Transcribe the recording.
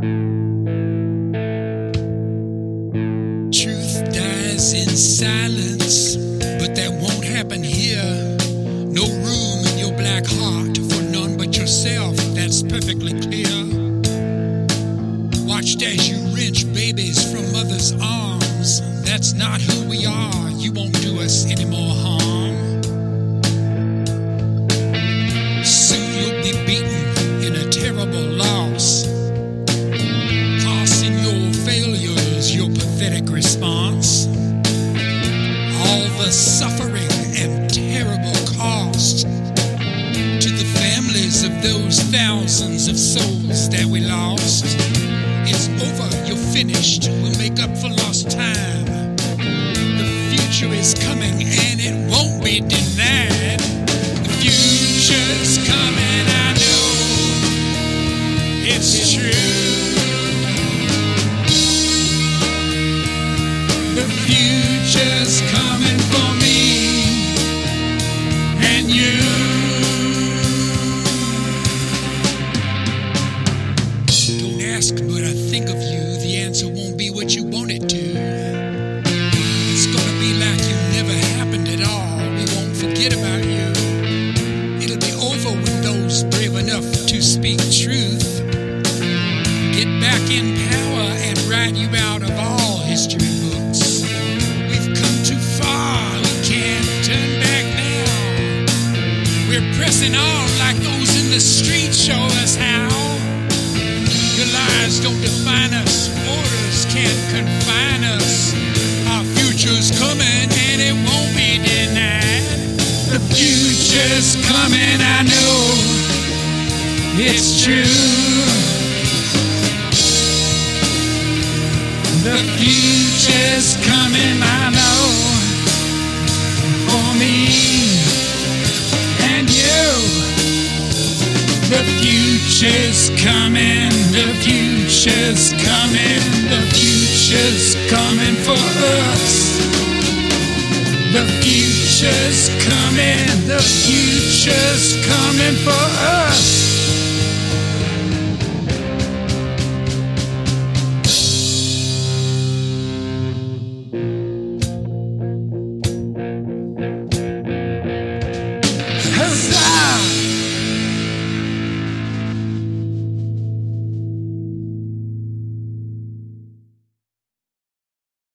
Truth dies in silence, but that won't happen here. No room in your black heart for none but yourself, that's perfectly clear. Watched as you wrench babies from mother's arms, that's not who we are, you won't do us anymore. Pathetic response. All the suffering and terrible cost to the families of those thousands of souls that we lost. It's over, you're finished. We'll make up for lost time. The answer won't be what you want it to. It's gonna be like you never happened at all. We won't forget about you. It'll be over when those brave enough to speak truth get back in power and write you out of all history books. We've come too far, we can't turn back now. We're pressing on like those in the street show us how. Future's coming, I know. It's true. The future's coming, I know, for me and you. The future's coming, the future's coming, the future's coming for us. Future's coming, the future's coming for us.